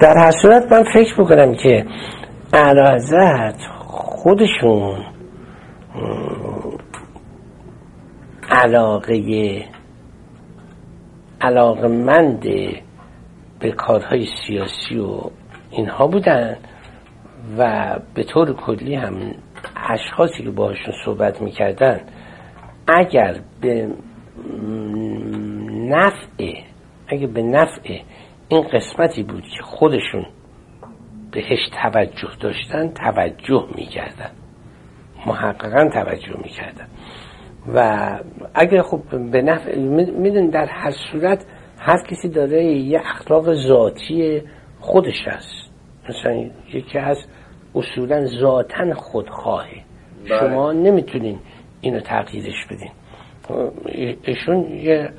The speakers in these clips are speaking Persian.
در هر صورت من فکر بکنم که علازت خودشون علاقه علاقه مند به کارهای سیاسی و اینها بودن و به طور کلی هم اشخاصی که باهاشون صحبت می‌کردن اگر به نفع اگر به نفع این قسمتی بود که خودشون بهش توجه داشتن توجه می‌کردن. محققا توجه می‌کردن. و اگر خب به نفع میدون در هر صورت هر کسی داره یه اخلاق ذاتی خودش هست. مثلا یکی از اصولا ذاتا خودخواهه بله. شما نمی‌تونین اینو تغییرش بدین. ایشون یه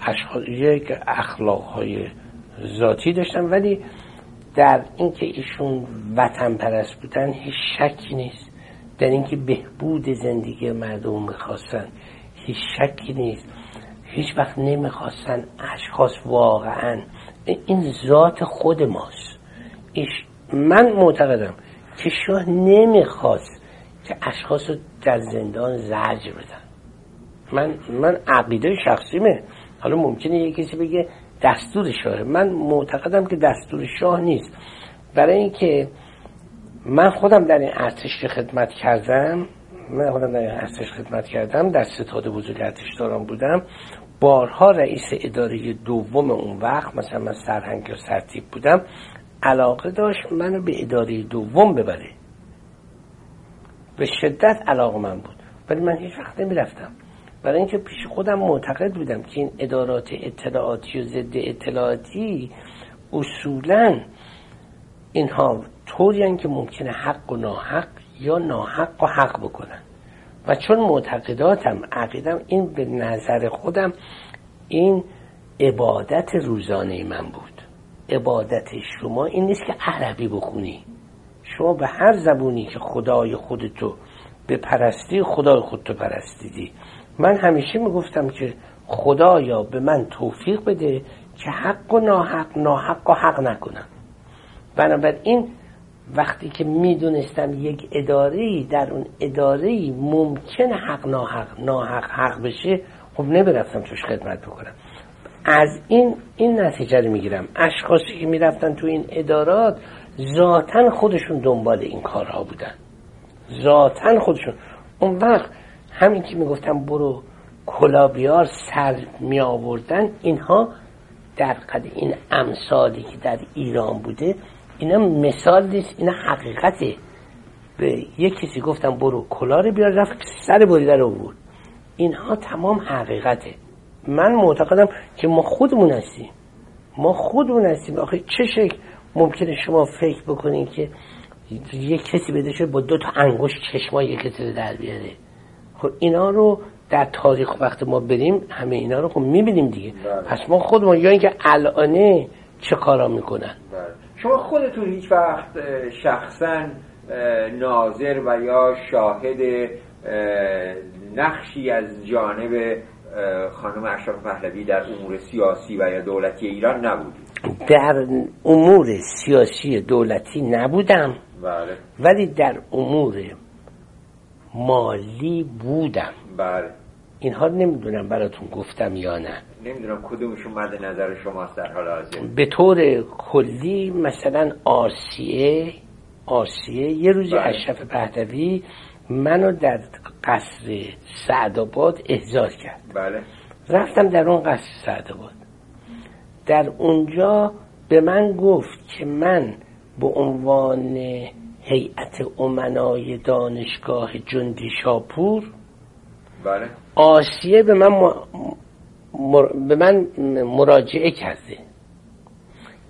یک اخلاق های ذاتی داشتن ولی در اینکه ایشون وطن پرست بودن هیچ شکی نیست. در اینکه بهبود زندگی مردم می‌خواستن هیچ شکی نیست. هیچ وقت نمی‌خواستن اشخاص واقعا. این ذات خود ماست. من معتقدم که شاه نمی‌خواست که اشخاص رو در زندان زجر بدن. من من عقیده شخصیمه. حالا ممکنه یه کسی بگه دستور شاه. من معتقدم که دستور شاه نیست. برای اینکه من خودم در این ارتش خدمت کردم من خودم در این ارتش خدمت کردم در ستاد بزرگ ارتش دارم بودم. بارها رئیس اداره دوم اون وقت مثلا من سرهنگ یا سرتیب بودم علاقه داشت منو به اداره دوم ببره. به شدت علاقه من بود. ولی من هیچ وقت نمی رفتم برای اینکه پیش خودم معتقد بودم که این ادارات اطلاعاتی و ضد اطلاعاتی اصولا اینها طوری که ممکنه حق و ناحق یا ناحق و حق بکنن. و چون معتقداتم عقیدم این به نظر خودم این عبادت روزانه من بود. عبادت شما این نیست که عربی بخونی. شما به هر زبونی که خدای خودتو به پرستی خدای خودتو پرستیدی. من همیشه می‌گفتم که خدایا به من توفیق بده که حق و ناحق ناحق و حق نکنم. بنابراین وقتی که می‌دونستم یک اداره در اون اداره ممکن حق ناحق ناحق حق بشه خب نمی‌رفتم توش خدمت بکنم. از این این نتیجه رو می‌گیرم. اشخاصی که می‌رفتن تو این ادارات ذاتا خودشون دنبال این کارها بودن. ذاتا خودشون. اون وقت همین که می‌گفتم برو کلابیار سر می آوردن اینها در قد این امثالی که در ایران بوده اینا مثال نیست اینا حقیقته. به یک کسی گفتم برو کلا رو بیار رفت سر بریده رو بود اینها تمام حقیقته. من معتقدم که ما خودمون هستیم. ما خودمون هستیم. آخه چه شکل ممکنه شما فکر بکنین که یک کسی بده شد با دو تا انگشت چشما یک کسی رو در بیاره؟ خب اینا رو در تاریخ وقت ما بریم همه اینا رو خب می‌بینیم دیگه بله. پس ما خودمون یا اینکه الانه چه کارا می‌کنن بله. شما خودتون هیچ وقت شخصا ناظر و یا شاهد نقشی از جانب خانم اشرف پهلوی در امور سیاسی و یا دولتی ایران نبودید در امور سیاسی دولتی نبودم بله. ولی در امور مالی بودم. بله. اینها نمی‌دونم براتون گفتم یا نه. نمی‌دونم کدومشون مد نظر شماست در حال حاضر. به طور کلی مثلا آسیه آسیه یه روزی بله. اشرف پهلوی منو در قصر سعدآباد احضار کرد. بله. رفتم در اون قصر سعدآباد. در اونجا به من گفت که من به عنوان هیئت امنای دانشگاه جندی شاپور. بله. آسیه به من به من مراجعه کرده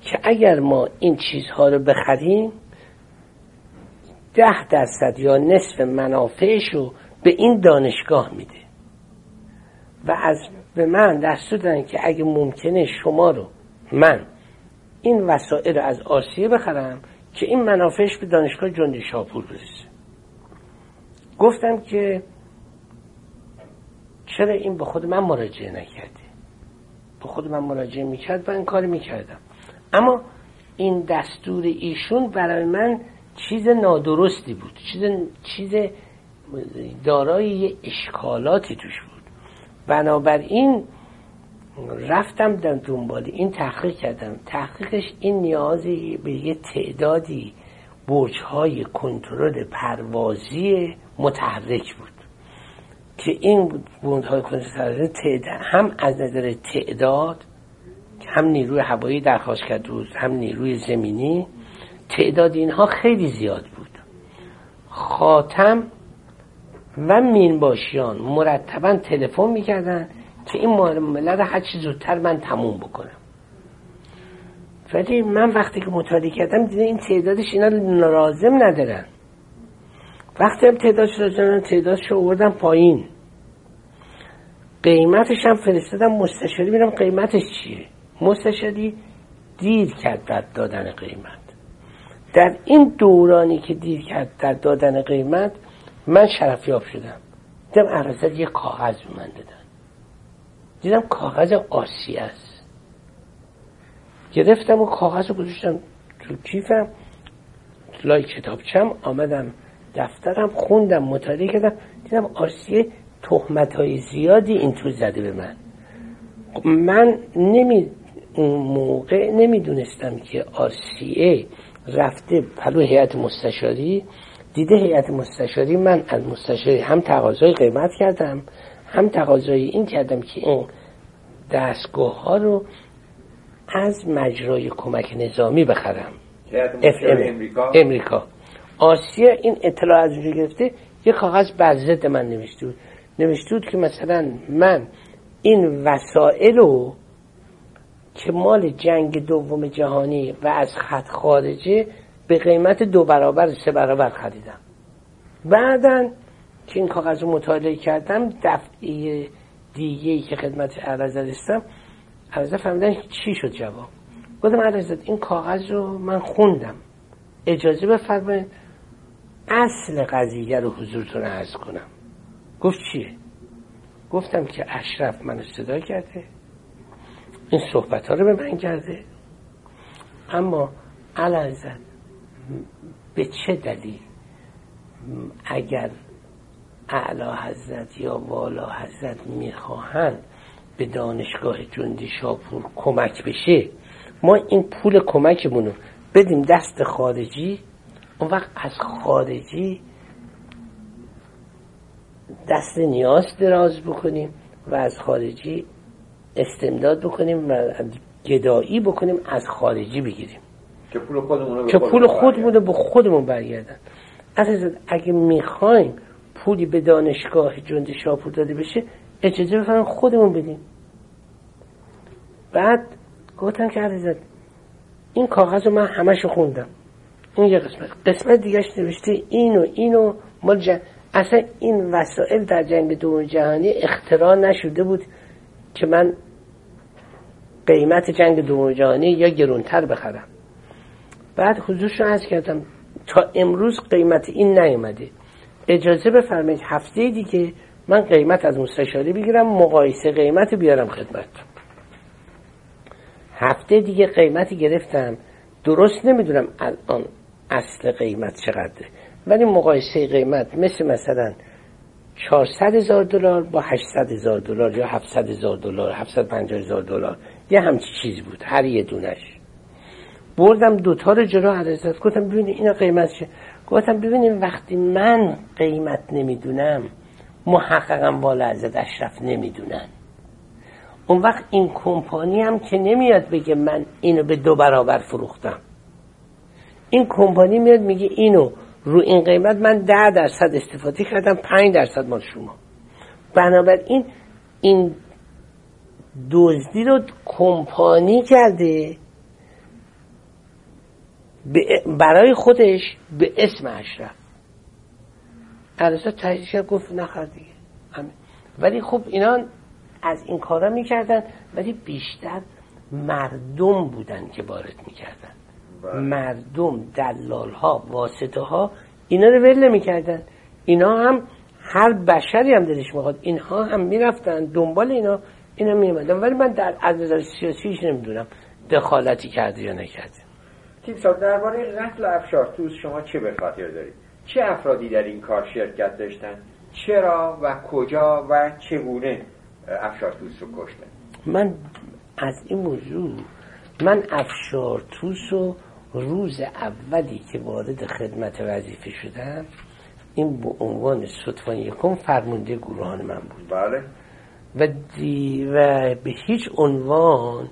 که اگر ما این چیزها رو بخریم ده درصد یا نصف منافعش رو به این دانشگاه میده. و از به من دستور دادن که اگه ممکنه شما رو من این وسایل رو از آسیه بخرم که این منافعش به دانشگاه جندی شاپور برسه. گفتم که چرا این به خود من مراجعه نکردی؟ به خود من مراجعه می‌کرد و این کار می‌کردم. اما این دستور ایشون برای من چیز نادرستی بود. چیز چیز دارای اشکالاتی توش بود. بنابراین رفتم در دنبال این تحقیق کردم. تحقیقش این نیازی به یه تعدادی برج های کنترل پروازی متحرک بود که این برج های کنترل هم از نظر تعداد هم نیروی هوایی درخواست کرده بود هم نیروی زمینی تعداد اینها خیلی زیاد بود. خاتم و مینباشیان مرتبا تلفن می‌کردن که این معامله هر چی زودتر من تموم بکنم. ولی من وقتی که مطالعه کردم دیدم این تعدادش اینا لازم ندارن. وقتی هم تعدادش لازم تعدادش رو آوردم پایین. قیمتش هم فرستادم مستشاری. میرم قیمتش چیه. مستشاری دیر کرد در دادن قیمت. در این دورانی که دیر کرد در دادن قیمت من شرفیاب شدم. دیدم عرضت یه کاغذ به من دادن. دیدم کاغذ آسی است. گرفتم و کاغذ رو گذاشتم تو کیفم. لای کتابچم آمدم دفترم خوندم مطالعه کردم. دیدم آسیه تهمت های زیادی این تو زده به من. من نمی اون موقع نمی‌دونستم که آرسیه رفته پلو هیئت مستشاری. دیده هیئت مستشاری من از مستشاری هم تقاضای قیمت کردم. هم تقاضای این کردم که این دستگاه ها رو از مجرای کمک نظامی بخرم. اف امریکا. امریکا. آسیا این اطلاع از اونجا گرفته. یه کاغذ بر ضد من نوشته بود. نوشته بود که مثلا من این وسایل رو که مال جنگ دوم جهانی و از خط خارجه به قیمت دو برابر سه برابر خریدم. بعدا که این کاغذ رو مطالعه کردم دفعه دیگه ای که خدمت عرض رستم عرضه فهمیدن چی شد جواب. گفتم عرضت این کاغذ رو من خوندم. اجازه بفرمایید اصل قضیه رو حضورتون عرض کنم. گفت چیه؟ گفتم که اشرف منو صدا کرده این صحبت ها رو به من کرده. اما علازد به چه دلیل اگر اعلا حضرت یا والا حضرت می‌خواهند به دانشگاه جندی شاپور کمک بشه ما این پول کمکمونو بدیم دست خارجی اون وقت از خارجی دست نیاز دراز بکنیم و از خارجی استمداد بکنیم و گدایی بکنیم از خارجی بگیریم. که پول خودمون که پول خودمون رو به خودمون برگردن. اگه می‌خوایم پولی به دانشگاه جند شاپور داده بشه اجازه بفرمایید خودمون بدیم. بعد گفتم که عزیزت این کاغذ رو من همشو خوندم. این یه قسمت. قسمت دیگهش نوشته اینو اینو مال جن... اصلا این وسایل در جنگ دوم جهانی اختراع نشده بود که من قیمت جنگ دوم جهانی یا گرونتر بخرم. بعد حضورش رو کردم تا امروز قیمت این نیومده. اجازه بفرمایید هفته دیگه من قیمت از مستشاری بگیرم مقایسه قیمت بیارم خدمت هفته دیگه قیمتی گرفتم. درست نمی‌دونم الان اصل قیمت چقدره. ولی مقایسه قیمت مثل مثلا 400 هزار دلار با 800 هزار دلار یا 700 هزار دلار 750 هزار دلار. یه همچی چیز بود هر یه دونش. بردم دوتا رو جلو عرضت گفتم ببینید اینا قیمت چه؟ گفتم ببینیم وقتی من قیمت نمی‌دونم محققا بالا ازت اشرف نمی‌دونن. اون وقت این کمپانی هم که نمیاد بگه من اینو به دو برابر فروختم. این کمپانی میاد میگه اینو رو این قیمت من ده درصد استفاده کردم پنج درصد مال شما. بنابراین این دزدی رو کمپانی کرده برای خودش به اسم اشرف. عرصه تحریش گفت نخواد دیگه. ولی خب اینا از این کارا می‌کردن ولی بیشتر مردم بودن که وارد می‌کردن. بله. مردم دلال ها واسطه ها اینا رو ول نمی‌کردن. اینا هم هر بشری هم دلش می‌خواد. اینها هم می‌رفتن دنبال اینا اینا میومدن ولی من در از نظر سیاسیش نمی‌دونم دخالتی کرده یا نکرده. تیم صاحب درباره قتل افشارتوس شما چه به خاطر دارید چه افرادی در این کار شرکت داشتن؟ چرا و کجا و چگونه افشارتوس رو کشتن؟ من از این موضوع من افشارتوس رو روز اولی که وارد خدمت وظیفه شدم این به عنوان ستوان یکم فرمانده گروهان من بود. بله. و, دی و به هیچ عنوان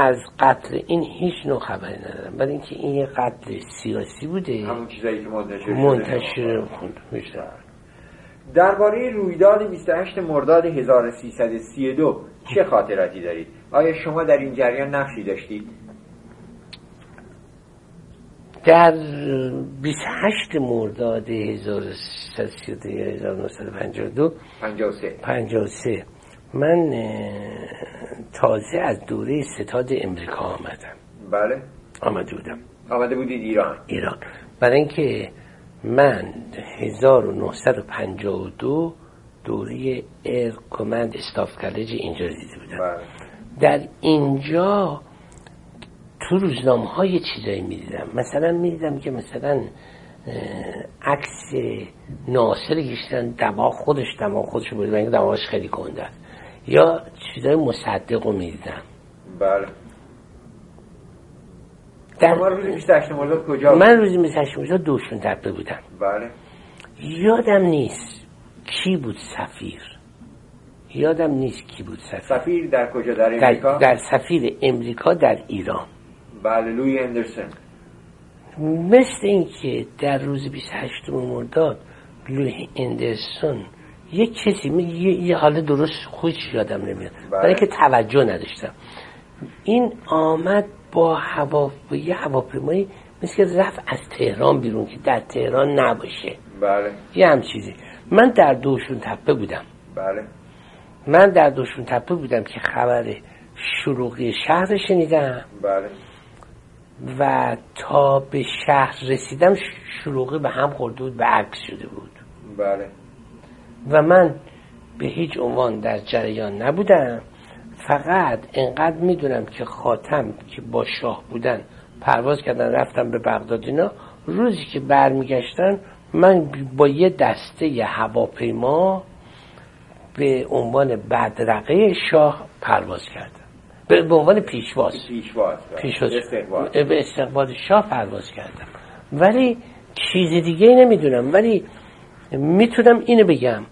از قتل این هیچ نوع خبری ندارم. برای اینکه این یه قتل سیاسی بوده همون چیزایی که منتشر شده. منتشر میشه درباره رویداد 28 مرداد 1332 چه خاطراتی دارید؟ آیا شما در این جریان نقشی داشتید؟ در 28 مرداد 1332 یا 1952 53 53 من تازه از دوره ستاد امریکا آمدم. بله. آمده بودم آمده بودید ایران. ایران. برای اینکه من 1952 دوره ایر کمند استاف کالج اینجا دیده بودم. بله. در اینجا تو روزنامه های چیزایی می‌دیدم. مثلا می‌دیدم که مثلا عکس ناصر کشیدن دماغ خودش دماغ خودش بود اینکه دماغش خیلی گنده است. یا چیزای مصدق رو می‌دیدم بله. در شما روز 28 مرداد کجا؟ من روزی مثل دوشون تپه بودم. بله. یادم نیست کی بود سفیر. یادم نیست کی بود سفیر. سفیر در کجا؟ در در, امریکا؟ در سفیر امریکا در ایران. بله لوی اندرسون مثل اینکه در روز 28 مرداد لوی اندرسون یک کسی یه, یه حال درست خودش یادم نمیاد. بله. برای که توجه نداشتم. این آمد با هوا با یه هواپیمایی مثل که رفت از تهران بیرون که در تهران نباشه. بله. یه هم چیزی. من در دوشون تپه بودم. بله. من در دوشون تپه بودم که خبر شروعی شهر شنیدم. بله. و تا به شهر رسیدم شروعی به هم خورده بود به عکس شده بود. بله. و من به هیچ عنوان در جریان نبودم. فقط انقدر می‌دونم که خاتم که با شاه بودن پرواز کردن رفتم به بغداد اینا روزی که برمیگشتن من با یه دسته هواپیما به عنوان بدرقه شاه پرواز کردم. به عنوان پیشواز. پیشواز به استقبال شاه پرواز کردم. ولی چیز دیگه نمی‌دونم. ولی می‌تونم اینو بگم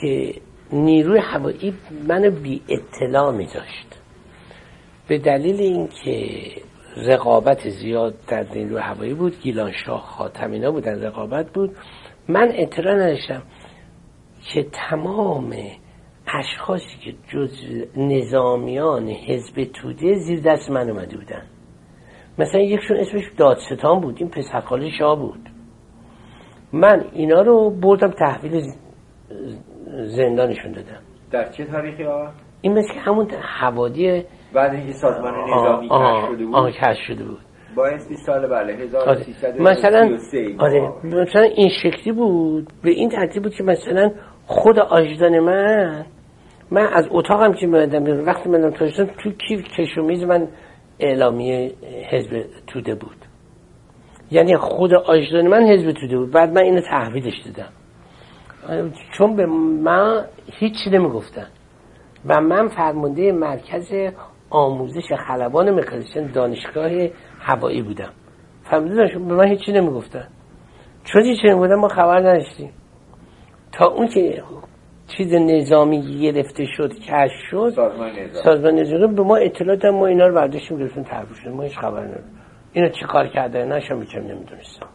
که نیروی هوایی منو بی اطلاع میداشت به دلیل اینکه رقابت زیاد در نیروی هوایی بود گیلان شاه خاتم اینا بودن رقابت بود من اطلاع نداشتم که تمام اشخاصی که جز نظامیان حزب توده زیر دست من اومده بودن. مثلا یکشون اسمش دادستان بود این پسرخاله شاه بود. من اینا رو بردم تحویل زندانشون دادم در چه تاریخی آقا؟ این مثل که همون حوادی بعد اینکه سازمان نظامی آه، کش شده بود آه، کشف شده بود بایستی سال بله آره. 1333 مثلا این آره. مثلا این شکلی بود به این ترتیب بود که مثلا خود آجدان من من از اتاقم که میادم بیرون وقتی من تو تو کیف کش و میز من اعلامیه حزب توده بود یعنی خود آجدان من حزب توده بود. بعد من اینو تحویلش دادم. چون به من هیچی نمی‌گفتن. و من فرمانده مرکز آموزش خلبان مکانیسم دانشگاه هوایی بودم. فهمیدن به من هیچی نمی‌گفتن. چون هیچی نمی‌گفتن ما خبر نداشتیم. تا اون که چیز نظامی گرفته شد کش شد سازمان نظامی. به ما اطلاع دادن ما اینا رو برداشتیم گرفتیم تحویل شدیم ما هیچ خبر نداریم اینو چی کار کرده؟ نشم میچم نمی‌دونستم.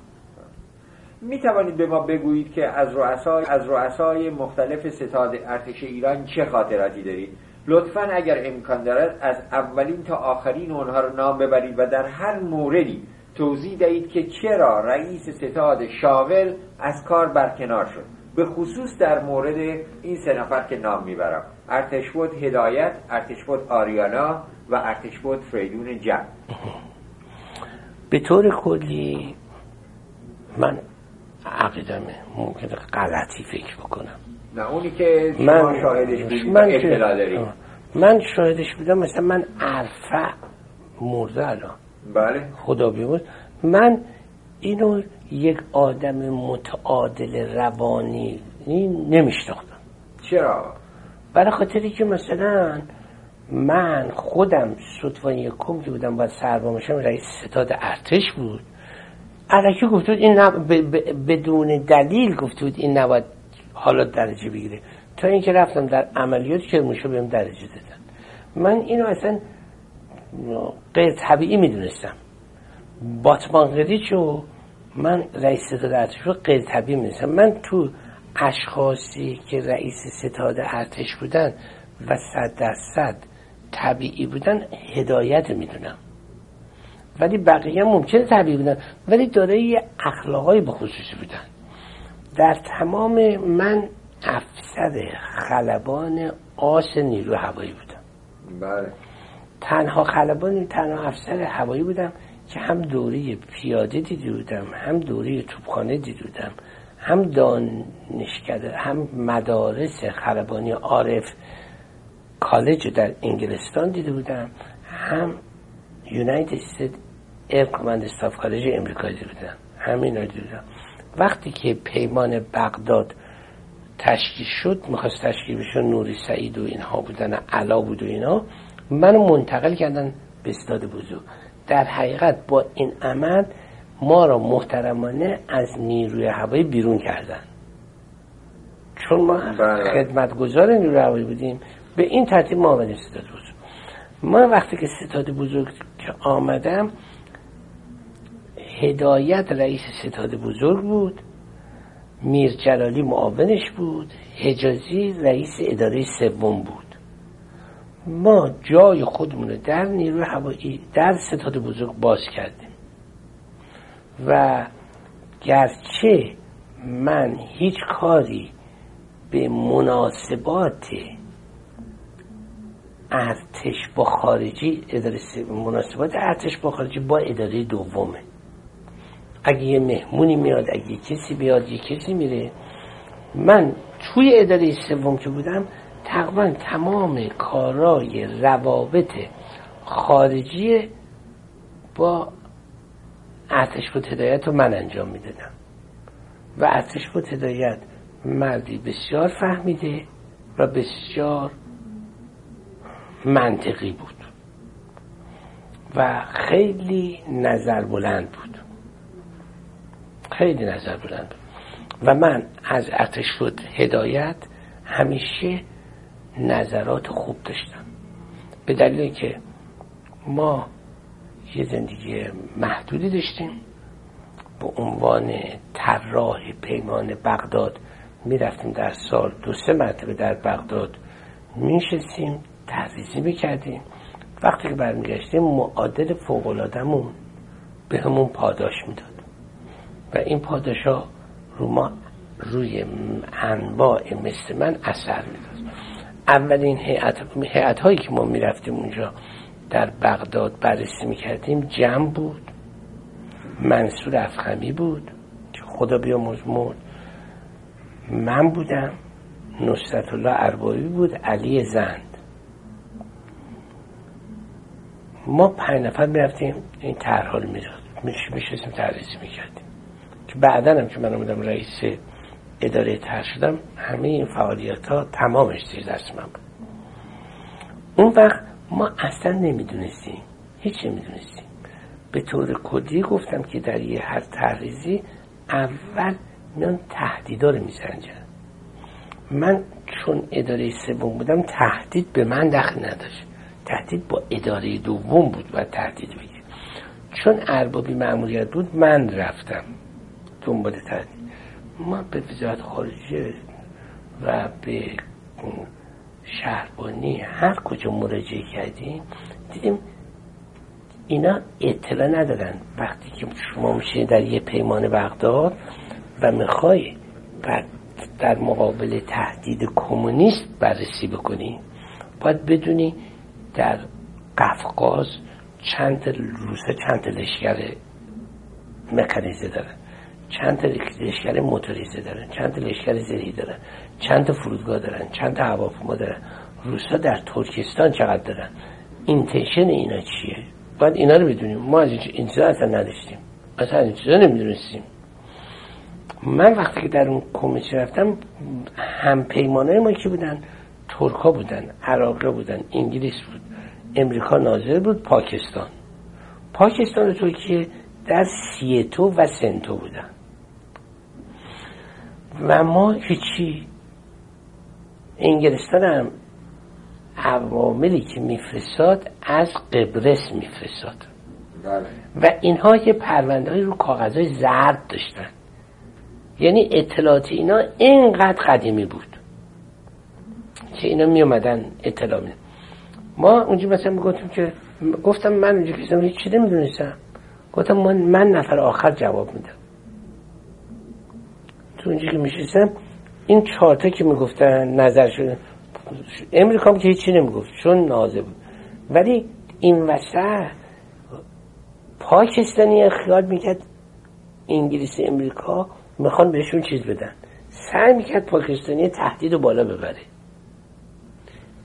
می توانید به ما بگویید که از رؤسای از رؤسای مختلف ستاد ارتش ایران چه خاطراتی دارید. لطفا اگر امکان دارد از اولین تا آخرین اونها رو نام ببرید و در هر موردی توضیح دهید که چرا رئیس ستاد شاغل از کار برکنار شد. به خصوص در مورد این سه نفر که نام می‌برم. ارتشبد هدایت ارتشبد آریانا و ارتشبد فریدون جمع به طور کلی من عقیدمه ممکنه غلطی فکر بکنم. نه اونی که شما من شاهدش بودید من اطلاع. من شاهدش بودم مثلا من عرفه مرده الان. بله. خدا بیامرز. من اینو یک آدم متعادل روانی نمیشناختم. چرا؟ برای خاطری که مثلا من خودم صدفان یکم که بودم باید سربامشم رئیس ستاد ارتش بود. علکی گفت این نب... بدون دلیل گفت بود این نباید حالا درجه بگیره. تا اینکه رفتم در عملیات که موشو بهم درجه دادن. من اینو اصلا غیر طبیعی می‌دونستم. باتمان قریچو من رئیس ستاد ارتش رو غیر طبیعی می‌دونستم. من تو اشخاصی که رئیس ستاد ارتش بودن و صد درصد طبیعی بودن هدایت می‌دونم. ولی بقیه ممکنه طبیعی بودن. ولی دارای اخلاقای بخصوصی بودن. در تمام من افسر خلبان آس نیرو هوایی بودم. بله. تنها خلبان تنها افسر هوایی بودم که هم دوره پیاده دیده بودم هم دوره توپخانه دیده بودم هم دانشکده هم مدارس خلبانی RAF College در انگلستان دیده بودم. هم United States Air Command Staff College امریکا دیده بودم. همین رو دیدم وقتی که پیمان بغداد تشکیل شد می‌خواست تشکیل بشه نوری سعید و اینها بودن علا بود و اینا منو منتقل کردن به استاد بزرگ. در حقیقت با این عمل ما را محترمانه از نیروی هوایی بیرون کردن. چون ما بله. خدمتگزار نیروی هوایی بودیم. به این ترتیب ما آمدیم ستاد بزرگ. ما وقتی که ستاد بزرگ که آمدم هدایت رئیس ستاد بزرگ بود میر جلالی معاونش بود حجازی رئیس اداره سوم بود. ما جای خودمون رو در نیروی هوایی در ستاد بزرگ باز کردیم. و گرچه من هیچ کاری به مناسبات ارتش با خارجی اداره مناسبات ارتش با خارجی با اداره دومه. اگه یه مهمونی میاد اگه کسی بیاد یه کسی میره. من توی اداره سوم که بودم تقریبا تمام کارای روابط خارجی با ارتش بود هدایت رو من انجام می‌دادم. و ارتش بود هدایت مردی بسیار فهمیده و بسیار منطقی بود. و خیلی نظر بلند بود. خیلی نظر بلند بود. و من از ارتش بود هدایت همیشه نظرات خوب داشتم. به دلیل که ما یه زندگی محدودی داشتیم. به عنوان طراح پیمان بغداد می‌رفتیم در سال دو سه مرتبه در بغداد میشستیم تحریزی می‌کردیم. وقتی که برمیگشتیم معادل فوقلادمون به همون پاداش می‌داد. و این پاداش ها رو ما روی انواع مثل من اثر می‌داد. اولین هیئت هایی که ما می‌رفتیم اونجا در بغداد بررسی می‌کردیم جمع بود. منصور افخمی بود که خدا بیا مرد. من بودم. نصرت الله اربابی بود. علی زند ما پنج نفر می‌رفتیم این رو می‌داد. میشستیم تحریزی می‌کردیم. که بعدا هم که من اومدم رئیس اداره طرح شدم همه این فعالیت ها تمامش زیر دست من بود. اون وقت ما اصلا نمی‌دونستیم. هیچ نمی‌دونستیم. به طور کلی گفتم که در یه هر تحریزی اول میان تهدیدا رو میسنجن. من چون اداره سوم بودم تهدید به من دخل نداشت. تهدید با اداره دوم بود و تهدید بگیر چون اربابی معمولیت بود من رفتم دنبال تهدید. ما به وزارت خارجه و به شهربانی هر کجا مراجعه کردیم دیدیم اینا اطلاع ندارن وقتی که شما میشه در یه پیمان بغداد و می‌خوای در مقابل تهدید کمونیست بررسی بکنی باید بدونی در قفقاز چند روسه چند لشکر مکانیزه دارن چند لشکر موتوریزه دارن چند لشکر زری دارن چند فرودگاه دارن چند هواپیما دارن. روسا در ترکستان چقدر دارن؟ intention اینا چیه؟ باید اینا رو بدونیم ما از این چیزا اصلا نداشتیم. اصلا این چیزا نمی‌دونستیم. من وقتی که در اون کمیته رفتم هم پیمانه ما که بودن؟ ترکا بودن عراقی بودن انگلیس بود امریکا ناظر بود پاکستان. پاکستان و ترکیه در سیتو و سنتو بودن. و ما هیچی انگلستان هم عواملی که میفرستاد از قبرس میفرستاد. بله. و اینها یه پرونده رو کاغذهای زرد داشتن. یعنی اطلاعات اینا اینقدر قدیمی بود. که اینا می اومدن اطلاع ما اونجا مثلا گفتیم که گفتم من اونجا که هیچ چی نمی‌دونستم؟ گفتم من, من نفر آخر جواب میدم. تو اونجا که میشستم این چهارتا که می‌گفتن نظر شده امریکا که هیچی نمی‌گفت چون نازه بود. ولی این وسط پاکستانی خیال می‌کرد انگلیس امریکا می‌خوان بهشون چیز بدن. سعی می‌کرد پاکستانی تهدید رو بالا ببره.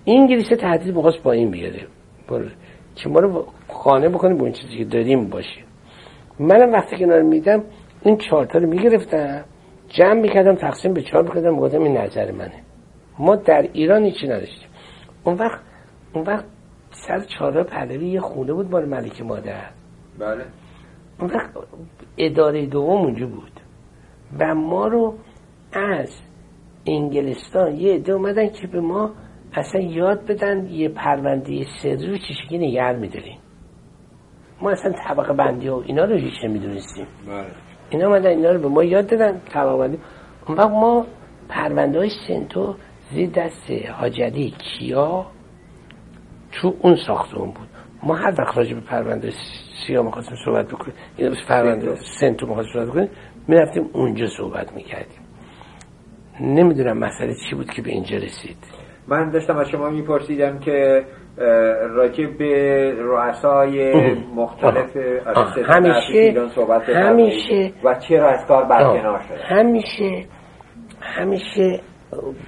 انگلیس تهدید می‌خواست با این بیاره. که ما رو خانه بکنه با این چیزی که داریم باشه. منم وقتی که میدم این چهارتا رو می‌گرفتم جمع می‌کردم تقسیم به چهار می‌کردم بگفتم این نظر منه. ما در ایران هیچی نداشتیم. اون وقت اون وقت سر چهارراه پهلوی یه خونه بود مال ملک مادر. بله. اون وقت اداره دوم اونجا بود. و ما رو از انگلستان یه عده اومدن که به ما اصلا یاد بدن یه پرونده سری رو چشکی نگر میداریم. ما اصلا طبقه بندی و اینا رو هیچ نمی‌دونستیم بله. اینا اومدن اینا رو به ما یاد دادن طبقه بندی. اون وقت ما پرونده های سنتو زیر دست حاجلی کیا تو اون ساختمون بود. ما هر وقت راجع به پرونده سیا می‌خواستیم صحبت بکنیم این پرونده سنتو می‌خواستیم صحبت بکنیم می‌رفتیم اونجا صحبت می‌کردیم. نمی‌دونم مسئله چی بود که به اینجا رسید. من داشتم از شما میپرسیدم که راجع به رؤسای مختلف همیشه صحبت همیشه و چرا از کار برکنار شد همیشه همیشه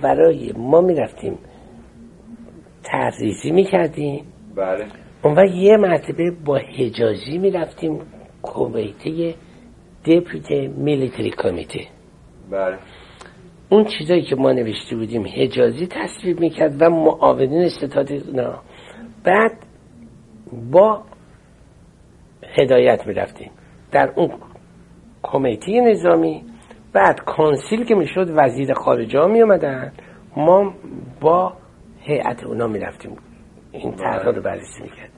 برای ما می‌رفتیم. تحریزی می‌کردیم. بله. اون یه مرتبه با حجازی می‌رفتیم کمیته دپیوتی میلیتری کمیته. بله. اون چیزایی که ما نوشته بودیم حجازی تصویب می‌کرد و معاونین ستاد نه. بعد با هدایت می‌رفتیم. در اون کمیته نظامی بعد کانسیل که می‌شد وزیر خارجه ها می ما با هیئت اونا می‌رفتیم. این طرح رو بررسی می‌کرد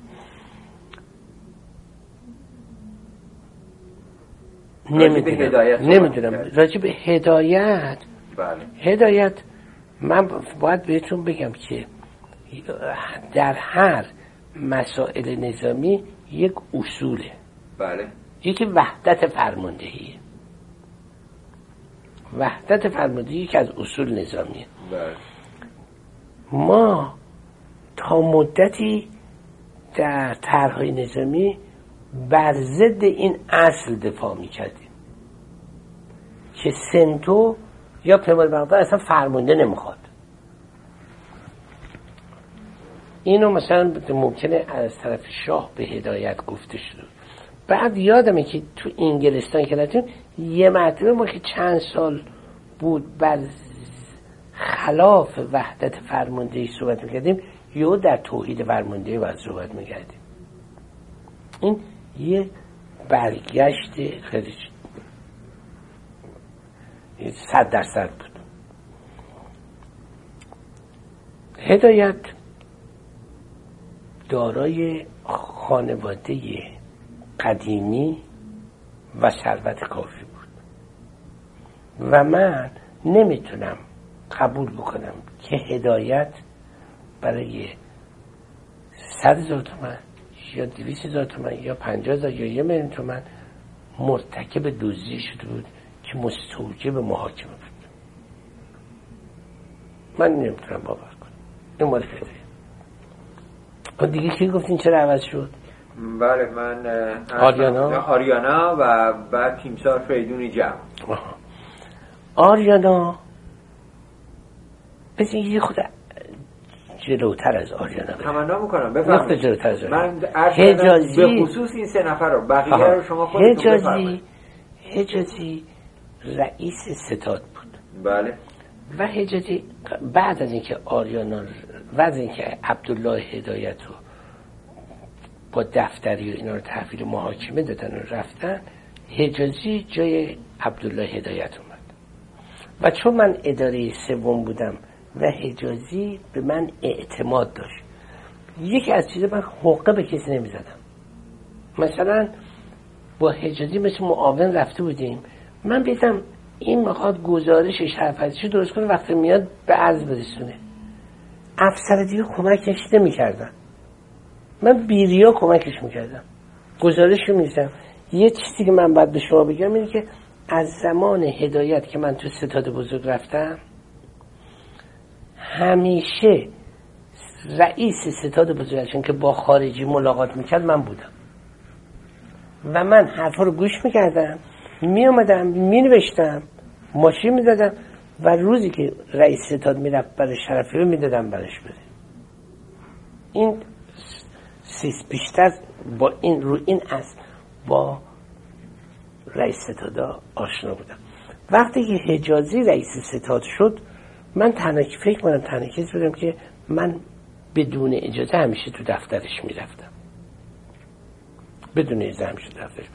نمی‌دونم. نمی‌دونم. راجع به هدایت بله. هدایت من باید بهتون بگم که در هر مسائل نظامی یک اصوله بله یکی وحدت فرماندهی وحدت فرماندهی که از اصول نظامیه بله. ما تا مدتی در طرحهای نظامی بر ضد این اصل دفاع می‌کردیم که سنتو یا پیمان بغداد اصلا فرمانده نمی‌خواد. اینو مثلا ممکنه از طرف شاه به هدایت گفته شده. بعد یادمه که تو انگلستان که رفتیم یه مرتبه ما که چند سال بود بر خلاف وحدت فرماندهی صحبت می‌کردیم یا در توحید فرماندهی باید صحبت می‌کردیم. این یه برگشت خیلی صد درصد بود. هدایت دارای خانواده قدیمی و ثروت کافی بود. و من نمی‌تونم قبول بکنم که هدایت برای صد هزار تومن یا دویست هزار تومن یا پنجاه هزار یا یه میلیون تومن مرتکب دزدی شده بود. که مستوجب محاکمه بود. من نمی‌تونم باور کنم. این مال دیگه کی گفتین چرا عوض شد؟ بله من آریانا. آریانا و بعد تیمسار فریدونی جمع. آریانا. بسید یه خود جلوتر از آریانا تمنا می‌کنم. نقطه بفرمایید. جلوتر از آریانا. من کردم به خصوص این سه نفر رو. بقیه آها. رو شما خودتون بفرمایید. حجازی. رئیس ستاد بود. بله. و حجازی بعد از اینکه آریانا بعد از اینکه عبدالله هدایت رو با دفتری و اینا رو تحویل محاکمه دادن و رفتن حجازی جای عبدالله هدایت اومد. و چون من اداره سوم بودم و حجازی به من اعتماد داشت یکی از چیزا من حقه به کسی نمی‌زدم. مثلا با حجازی مثل معاون رفته بودیم من بیدم این می‌خواد گزارش شرفتی درست کنه وقتی میاد به عرض برسونه. افسر دیگه کمکش نمی‌کردن. من بیریا کمکش می‌کردم. گزارش رو می‌زدم یه چیزی که من باید به شما بگم اینه که از زمان هدایت که من تو ستاد بزرگ رفتم همیشه رئیس ستاد بزرگشون که با خارجی ملاقات می‌کرد من بودم. و من حرفا رو گوش می‌کردم. میامدم مینوشتم ماشین می‌زدم و روزی که رئیس ستاد می‌رفت برای شرفی رو می‌دادم برش بده این سیس بیشتر با این رو این است با رئیس ستادا آشنا بودم. وقتی که حجازی رئیس ستاد شد من تنها فکر کنم کسی بودم که من بدون اجازه همیشه تو دفترش می‌رفتم. بدون اجازه همیشه تو دفترش.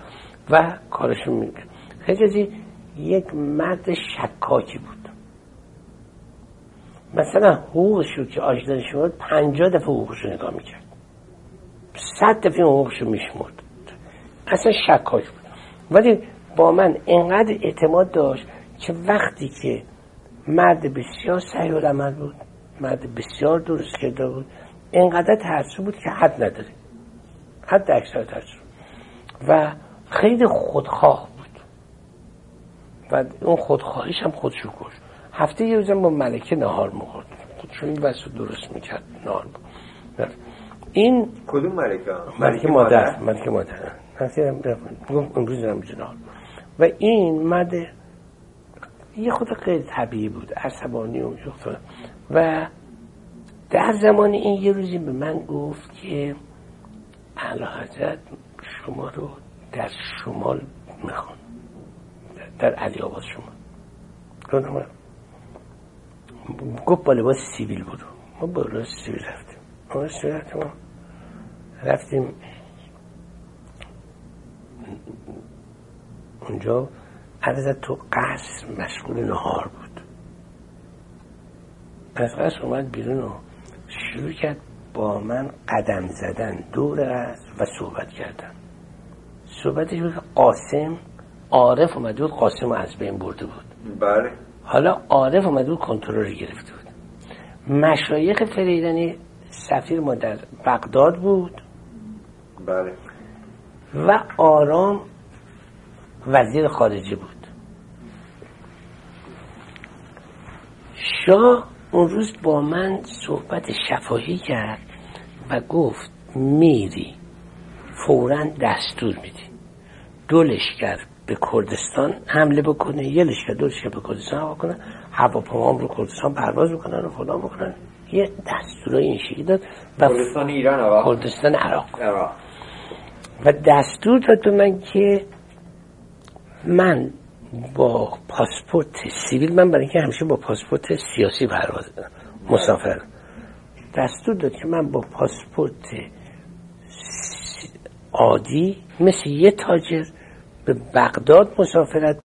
و کارشو می‌کرد. حجازی یک مرد شکاکی بود. مثلا حقوقش رو که آجدارش بود پنجاه دفعه حقوقش رو نگاه می‌کرد. صد دفعه حقوقش رو میشمرد. اصلا شکاک بود. ولی با من انقدر اعتماد داشت که وقتی که مرد بسیار سعی عمل بود مرد بسیار درست کرده بود انقدر ترسو بود که حد نداره. حد اکثر ترسو و خیلی خودخواه و اون خودخواهیش هم خودشو کشت هفته یه روزم با ملکه نهار می‌خورد خودشون این درست می‌کرد نهار می‌خورد این کدوم ملکه؟ ملکه مادر ملکه مادر. گفت امروز دارم جنال و این مرد یه خود غیر طبیعی بود عصبانی و. و در زمان این یه روزی به من گفت که اعلی حضرت شما رو در شمال می‌خوان. در علی آباد شما. گفتم گفت با لباس سیویل برو ما با لباس سیویل رفتیم. ما رفتیم رفتیم اونجا. عرضت تو قصر مشغول نهار بود. از قصر اومد بیرون و شروع کرد با من قدم زدن دور قصر و صحبت کردن. صحبتش بود قاسم عارف اومد بود قاسم رو از بین برده بود. بله. حالا عارف اومد بود کنترل رو گرفته بود. مشایخ فریدنی سفیر ما در بغداد بود. بله. و آرام وزیر خارجه بود. شاه اون روز با من صحبت شفاهی کرد و گفت میری فورا دستور میدی. دو لشکر به کردستان حمله بکنه یه لشکر دو لشکر به کردستان حمله بکنه هواپیما رو کردستان پرواز بکنن و فلان بکنن. یه دستورای این شکلی داد و کردستان ایران آقا. کردستان عراق. عراق. و دستور داد من که من با پاسپورت سیویل من برای اینکه همیشه با پاسپورت سیاسی پرواز مسافر. دستور داد که من با پاسپورت عادی مثل یه تاجر به بغداد مسافرت